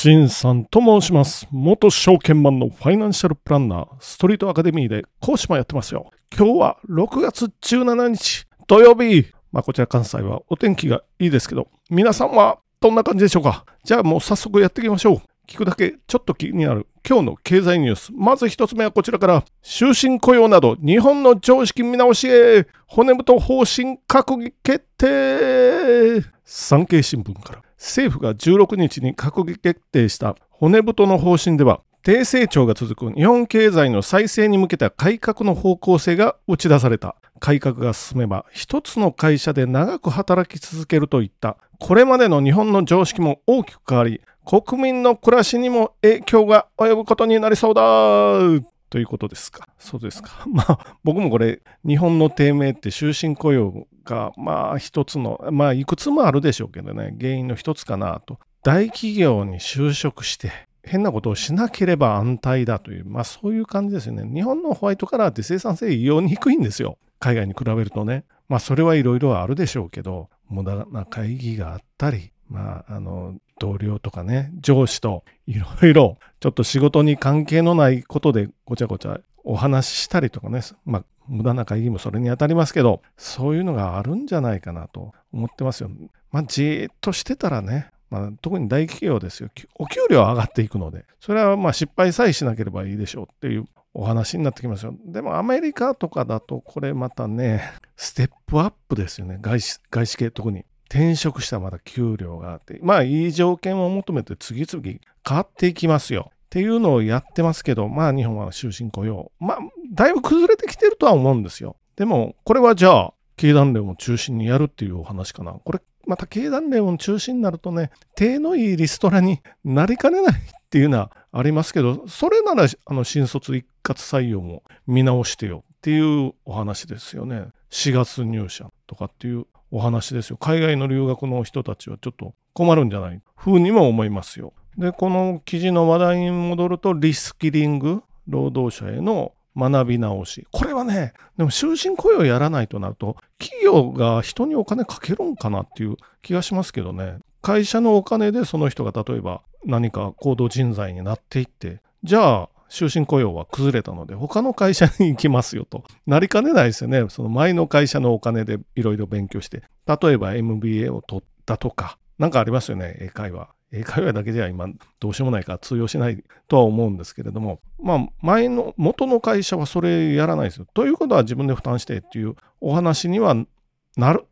しんさんと申します。元証券マンのファイナンシャルプランナー、ストリートアカデミーで講師もやってますよ。今日は6月17日土曜日。まあこちら関西はお天気がいいですけど、皆さんはどんな感じでしょうか？じゃあもう早速やっていきましょう。聞くだけちょっと気になる今日の経済ニュース。まず一つ目はこちらから、終身雇用など日本の常識見直しへ、骨太方針閣議決定産経新聞から。政府が16日に閣議決定した骨太の方針では、低成長が続く日本経済の再生に向けた改革の方向性が打ち出された。改革が進めば、一つの会社で長く働き続けるといった、これまでの日本の常識も大きく変わり、国民の暮らしにも影響が及ぶことになりそうだということですか？そうですか。まあ、僕もこれ、日本の低迷って終身雇用が、まあ、一つの、まあ、いくつもあるでしょうけどね、原因の一つかなと。大企業に就職して、変なことをしなければ安泰だという、まあそういう感じですよね。日本のホワイトカラーって生産性異様に低いんですよ。海外に比べるとね。まあそれはいろいろあるでしょうけど、無駄な会議があったり、まああの、同僚とかね、上司といろいろ、ちょっと仕事に関係のないことでごちゃごちゃお話ししたりとかね、まあ無駄な会議もそれに当たりますけど、そういうのがあるんじゃないかなと思ってますよ。まあじーっとしてたらね、まあ、特に大企業ですよ。お給料上がっていくので、それはまあ失敗さえしなければいいでしょうっていうお話になってきますよ。でもアメリカとかだと、これまたね、ステップアップですよね。外資外資系特に。転職したらまた給料があって、まあいい条件を求めて次々変わっていきますよ。っていうのをやってますけど、まあ日本は終身雇用。まあ、だいぶ崩れてきてるとは思うんですよ。でも、これはじゃあ、経団連を中心にやるっていうお話かな。これまた経団連を中心になるとね、手のいいリストラになりかねないっていうのはありますけど、それならあの新卒一括採用も見直してよっていうお話ですよね。4月入社とかっていうお話ですよ。海外の留学の人たちはちょっと困るんじゃない？ふうにも思いますよ。で、この記事の話題に戻ると、リスキリング、労働者への学び直し。これはね、でも終身雇用やらないとなると、企業が人にお金かけるんかなっていう気がしますけどね。会社のお金でその人が例えば何か行動人材になっていって、じゃあ終身雇用は崩れたので他の会社に行きますよとなりかねないですよね。その前の会社のお金でいろいろ勉強して、例えば MBA を取ったとか、なんかありますよね、英会話。英会話だけじゃ今どうしようもないから通用しないとは思うんですけれども、まあ前の元の会社はそれやらないですよ。ということは自分で負担してっていうお話にはなる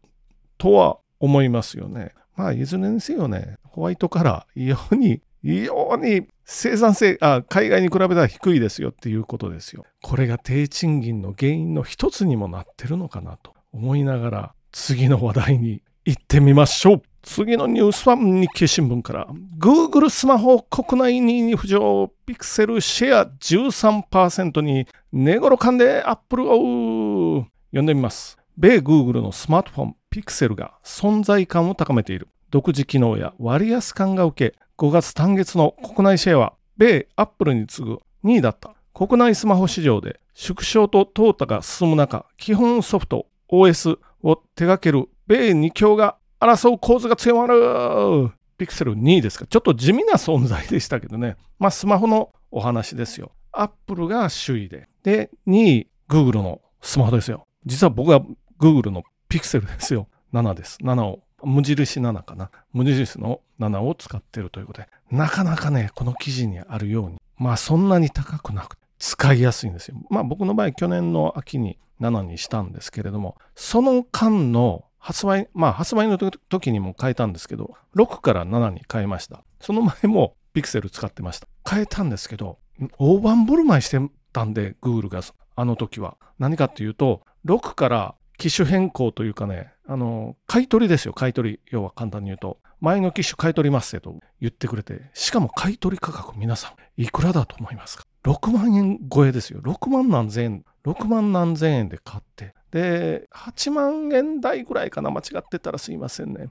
とは思いますよね。まあいずれにせよね、ホワイトカラー、異様に、異様に生産性あ、海外に比べたら低いですよっていうことですよ。これが低賃金の原因の一つにもなってるのかなと思いながら次の話題に行ってみましょう。次のニュースは日経新聞から。Google スマホ国内2位に浮上。ピクセルシェア13%に寝頃感で Apple を読んでみます。米 Google のスマートフォンピクセルが存在感を高めている。独自機能や割安感が受け、5月単月の国内シェアは米 Apple に次ぐ2位だった。国内スマホ市場で縮小と淘汰が進む中、基本ソフト OS を手掛ける米2強が争う構図が強まるピクセル2位ですかちょっと地味な存在でしたけどね。まあスマホのお話ですよ。アップルが首位で。で、2位、Google のスマホですよ。実は僕は Google のピクセルですよ。7です。7を。無印7かな。無印の7を使ってるということで。なかなかね、この記事にあるように、まあそんなに高くなく使いやすいんですよ。まあ僕の場合去年の秋に7にしたんですけれども、その間の発売、まあ発売の時にも変えたんですけど、6から7に変えました。その前もピクセル使ってました。変えたんですけど、大盤振る舞いしてたんで、Google があの時は。何かっていうと、6から機種変更というかね、あの、買い取りですよ、買い取り。要は簡単に言うと。前の機種買い取りますと言ってくれて、しかも買い取り価格皆さん、いくらだと思いますか ?6 万円超えですよ。6万何千円、6万何千円で買って、で、8万円台ぐらいかな、間違ってたらすいませんね。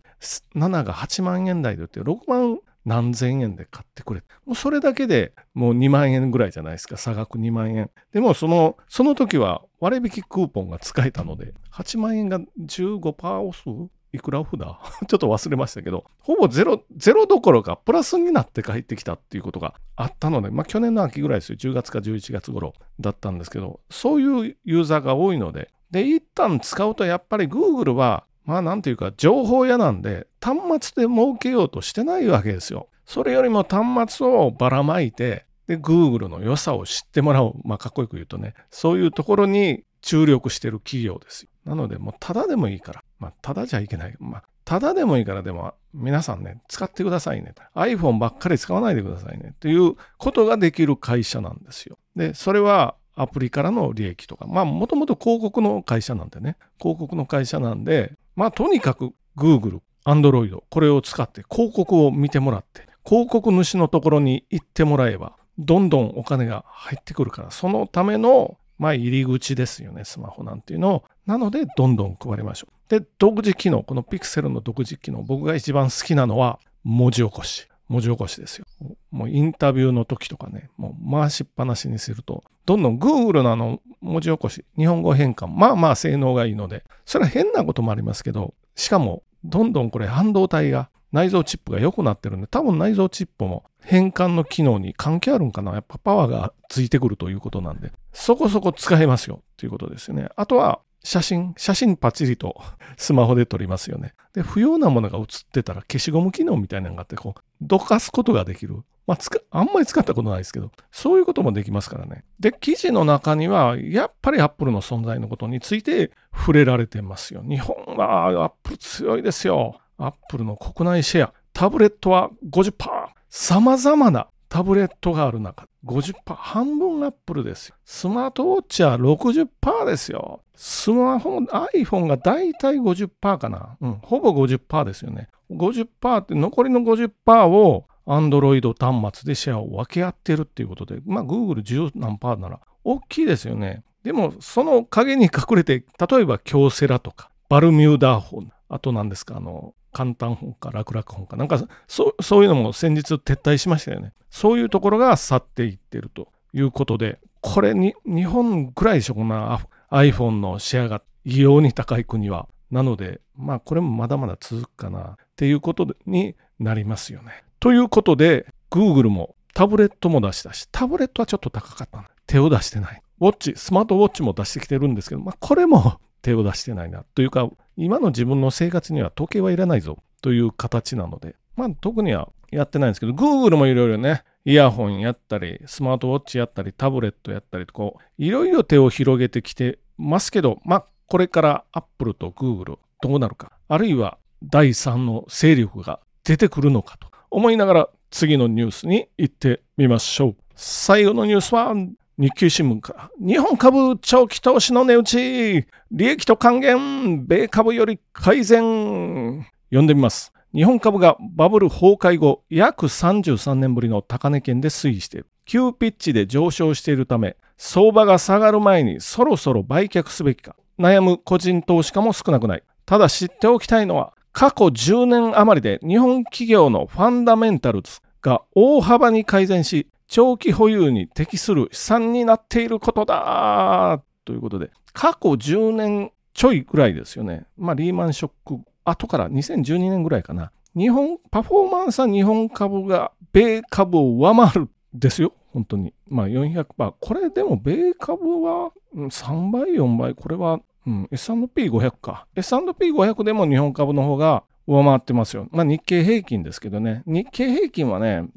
7が8万円台で売って、6万何千円で買ってくれ。もうそれだけでもう2万円ぐらいじゃないですか。差額2万円。でもその、その時は割引クーポンが使えたので、8万円が15%オフいくらオフだ？ちょっと忘れましたけど、ほぼゼロ、ゼロどころかプラスになって帰ってきたっていうことがあったので、まあ去年の秋ぐらいですよ。10月か11月頃だったんですけど、そういうユーザーが多いので、で、一旦使うとやっぱり Google は、まあなんていうか情報屋なんで、端末で儲けようとしてないわけですよ。それよりも端末をばらまいて、で、Google の良さを知ってもらう。まあかっこよく言うとね、そういうところに注力してる企業ですよ。なので、もうただでもいいから、まあ、ただじゃいけない。まあ、ただでもいいから、でも、皆さんね、使ってくださいね。iPhone ばっかり使わないでくださいね。っていうことができる会社なんですよ。で、それはアプリからの利益とか、まあ、もともと広告の会社なんでね、広告の会社なんで、まあ、とにかく Google、Android、これを使って広告を見てもらって、広告主のところに行ってもらえば、どんどんお金が入ってくるから、そのためのまあ入り口ですよね、スマホなんていうのを。なので、どんどん配りましょう。で、独自機能、このピクセルの独自機能、僕が一番好きなのは文字起こし。文字起こしですよ。もうインタビューの時とかね、もう回しっぱなしにすると、どんどん Google のあの文字起こし、日本語変換、まあまあ性能がいいので、それは変なこともありますけど、しかも、どんどんこれ半導体が、内蔵チップが良くなってるんで、多分内蔵チップも変換の機能に関係あるんかなやっぱパワーがついてくるということなんで、そこそこ使えますよということですよね。あとは、写真、写真パチリと スマホで撮りますよね。で、不要なものが写ってたら消しゴム機能みたいなのがあって、こう、どかすことができる。まあ、つか、あんまり使ったことないですけど、そういうこともできますからね。で、記事の中には、やっぱり Apple の存在のことについて触れられてますよ。日本は Apple 強いですよ。Apple の国内シェア。タブレットは50%。様々なタブレットがある中、50%、半分アップルですよ。スマートウォッチは60%ですよ。スマホ、iPhone がだいたい50%かな。うん、ほぼ50%ですよね。50%って残りの50%を Android 端末でシェアを分け合ってるっていうことで、まあ Google 10何パーなら大きいですよね。でもその陰に隠れて、例えば京セラとかバルミューダー本、あと何ですか、あの、簡単本か楽々本か。なんかそそういうのも先日撤退しましたよね。そういうところが去っていってるということでこれに日本ぐらいでしょこんな iPhone のシェアが異様に高い国は。なのでまあこれもまだまだ続くかな。っていうことになりますよね。ということで Google もタブレットも出したしタブレットはちょっと高かったな。手を出してない。ウォッチスマートウォッチも出してきてるんですけど、まあ、これも手を出してないな。というか、今の自分の生活には時計はいらないぞという形なので、まあ特にはやってないんですけど、Google もいろいろね、イヤホンやったり、スマートウォッチやったり、タブレットやったりと、こう、いろいろ手を広げてきてますけど、まあこれから Apple と Google どうなるか、あるいは第3の勢力が出てくるのかと思いながら次のニュースに行ってみましょう。最後のニュースは日経新聞から、日本株長期投資の値打ち、利益と還元、米株より改善。読んでみます。日本株がバブル崩壊後、約33年ぶりの高値圏で推移している。急ピッチで上昇しているため、相場が下がる前にそろそろ売却すべきか。悩む個人投資家も少なくない。ただ知っておきたいのは、過去10年余りで日本企業のファンダメンタルズが大幅に改善し、長期保有に適する資産になっていることだということで、過去10年ちょいぐらいですよね。まあ、リーマンショック後から2012年ぐらいかな。日本、パフォーマンスは日本株が米株を上回るですよ。本当に。まあ400%。これでも米株は3倍、4倍。これは、うん、S&P500 か。S&P500 でも日本株の方が上回ってますよ。まあ日経平均ですけどね。日経平均はね、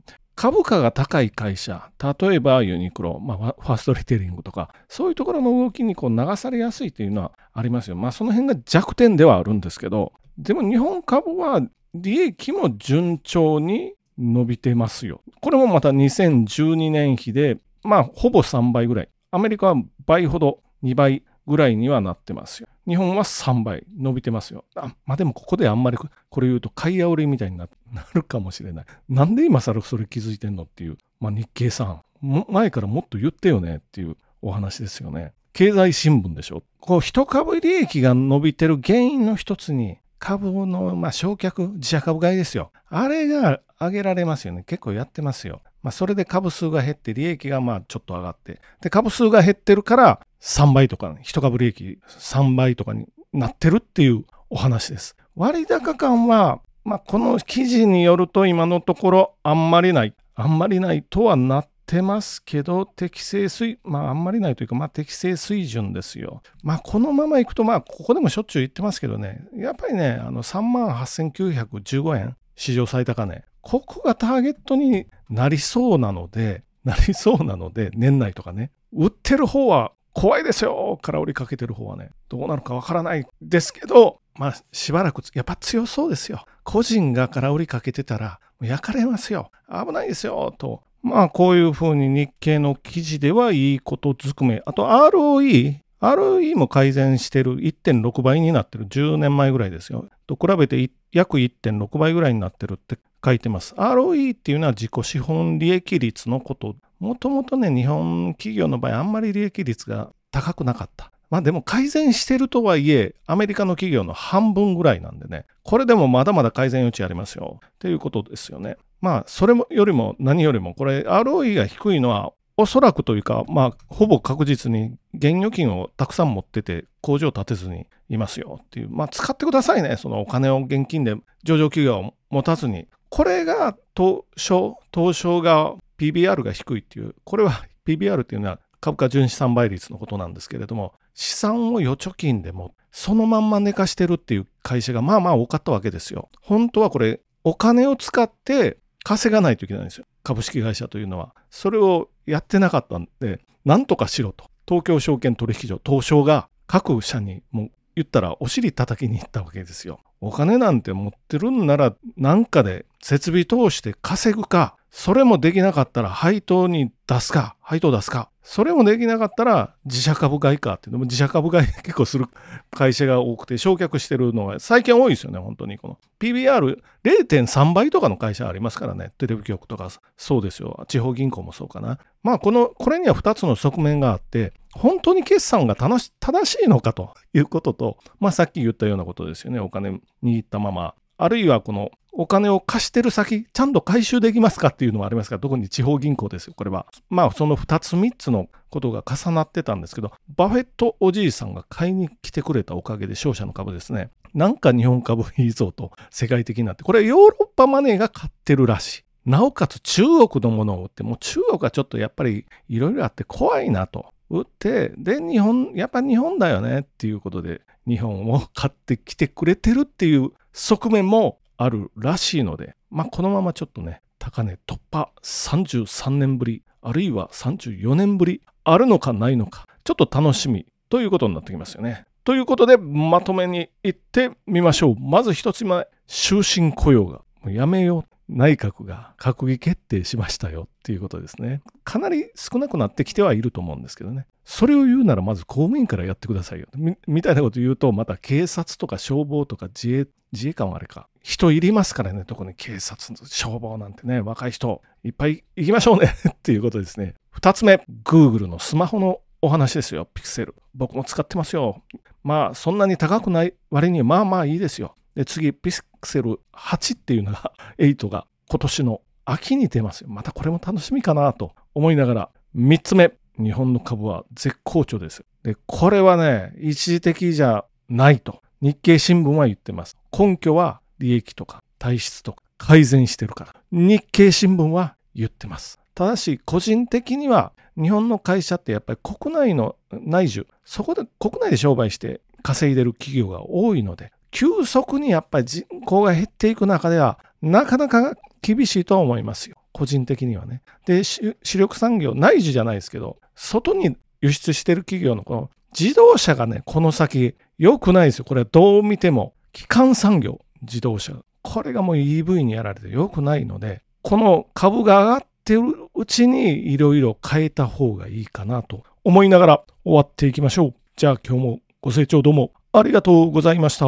株価が高い会社、例えばユニクロ、まあ、ファーストリテイリングとか、そういうところの動きにこう流されやすいというのはありますよ。まあ、その辺が弱点ではあるんですけど、でも日本株は利益も順調に伸びてますよ。これもまた2012年比で、まあ、ほぼ3倍ぐらい。アメリカは倍ほど2倍ぐらいにはなってますよ。日本は3倍伸びてますよ。あまあでもここであんまりこれ言うと買い煽りみたいに なるかもしれない。なんで今更それ気づいてんのっていう。まあ日経さん、前からもっと言ってよねっていうお話ですよね。経済新聞でしょ。こう一株利益が伸びてる原因の一つに株の、まあ、焼却、自社株買いですよ。あれが上げられますよね。結構やってますよ。まあ、それで株数が減って利益がまあちょっと上がって。で、株数が減ってるから3倍とか、1株利益3倍とかになってるっていうお話です。割高感は、まあ、この記事によると今のところあんまりない。あんまりないとはなってますけど、適正水、まああんまりないというか、まあ適正水準ですよ。まあこのままいくと、まあここでもしょっちゅう言ってますけどね、やっぱりね、あの3万8915円、史上最高値。ここがターゲットになりそうなので、なりそうなので、年内とかね、売ってる方は怖いですよから売りかけてる方はね、どうなるかわからないですけど、まあしばらく、やっぱ強そうですよ。個人が空売りかけてたら、焼かれますよ。危ないですよ。と。まあこういうふうに日経の記事ではいいことずくめ。あと ROE。ROE も改善してる1.6倍になってる10年前ぐらいですよ。と比べて約1.6倍ぐらいになってるって書いてます。ROE っていうのは自己資本利益率のこと。もともとね、日本企業の場合あんまり利益率が高くなかった。まあでも改善してるとはいえ、アメリカの企業の半分ぐらいなんでね、これでもまだまだ改善余地ありますよ。っていうことですよね。まあ、それよりも何よりも、これ ROE が低いのは、おそらくというか、まあ、ほぼ確実に現預金をたくさん持ってて、工場を建てずにいますよっていう、まあ、使ってくださいね、そのお金を現金で上場企業を持たずに。これが東証、東証が PBR が低いっていう、これは PBR っていうのは株価純資産倍率のことなんですけれども、資産を預貯金でもそのまんま寝かしてるっていう会社がまあまあ多かったわけですよ。本当はこれ、お金を使って稼がないといけないんですよ。株式会社というのは。それをやってなかったんで、なんとかしろと。東京証券取引所、東証が各社にもう言ったらお尻叩きに行ったわけですよ。お金なんて持ってるんなら何かで設備通して稼ぐか、それもできなかったら配当に出すか、配当出すか、それもできなかったら自社株買いかっていうのも自社株買い 結構する会社が多くて焼却してるのが最近多いですよね、本当に。この PBR0.3 倍とかの会社ありますからね。テレビ局とかそうですよ。地方銀行もそうかな。まあこの、これには2つの側面があって、本当に決算が正しいのかということと、まあさっき言ったようなことですよね。お金握ったままあるいはこのお金を貸してる先、ちゃんと回収できますかっていうのはありますから、特に地方銀行ですよ、これは。まあ、その2つ3つのことが重なってたんですけど、バフェットおじいさんが買いに来てくれたおかげで、商社の株ですね。なんか日本株いいぞと世界的になって、これヨーロッパマネーが買ってるらしい。なおかつ中国のものを売って、もう中国はちょっとやっぱりいろいろあって怖いなと。売って、で、日本、やっぱ日本だよねっていうことで、日本を買ってきてくれてるっていう側面もあるらしいので、まあ、このままちょっとね、高値突破33年ぶり、あるいは34年ぶり、あるのかないのか、ちょっと楽しみということになってきますよね。ということで、まとめにいってみましょう。まず一つ目、終身雇用がもうやめよう。内閣が閣議決定しましたよっていうことですね。かなり少なくなってきてはいると思うんですけどね。それを言うならまず公務員からやってくださいよ。みたいなこと言うと、また警察とか消防とか自衛、自衛官はあれか。人いりますからね、特に警察、消防なんてね、若い人いっぱい行きましょうね っていうことですね。二つ目、Google のスマホのお話ですよ、ピクセル。僕も使ってますよ。まあ、そんなに高くない割にはまあまあいいですよ。で、次、ピクセル8っていうのが、8が今年の秋に出ますよ。またこれも楽しみかなと思いながら、三つ目、日本の株は絶好調です。で、これはね、一時的じゃないと日経新聞は言ってます。根拠は利益とか体質とか改善してるから。日経新聞は言ってます。ただし、個人的には日本の会社ってやっぱり国内の内需、そこで国内で商売して稼いでる企業が多いので、急速にやっぱり人口が減っていく中では、なかなか厳しいとは思いますよ。個人的にはね。で、主力産業、内需じゃないですけど、外に輸出してる企業のこの自動車がね、この先良くないですよ。これはどう見ても、基幹産業、自動車。これがもう EV にやられて良くないので、この株が上がってるうちにいろいろ変えた方がいいかなと思いながら終わっていきましょう。じゃあ今日もご清聴どうもありがとうございました。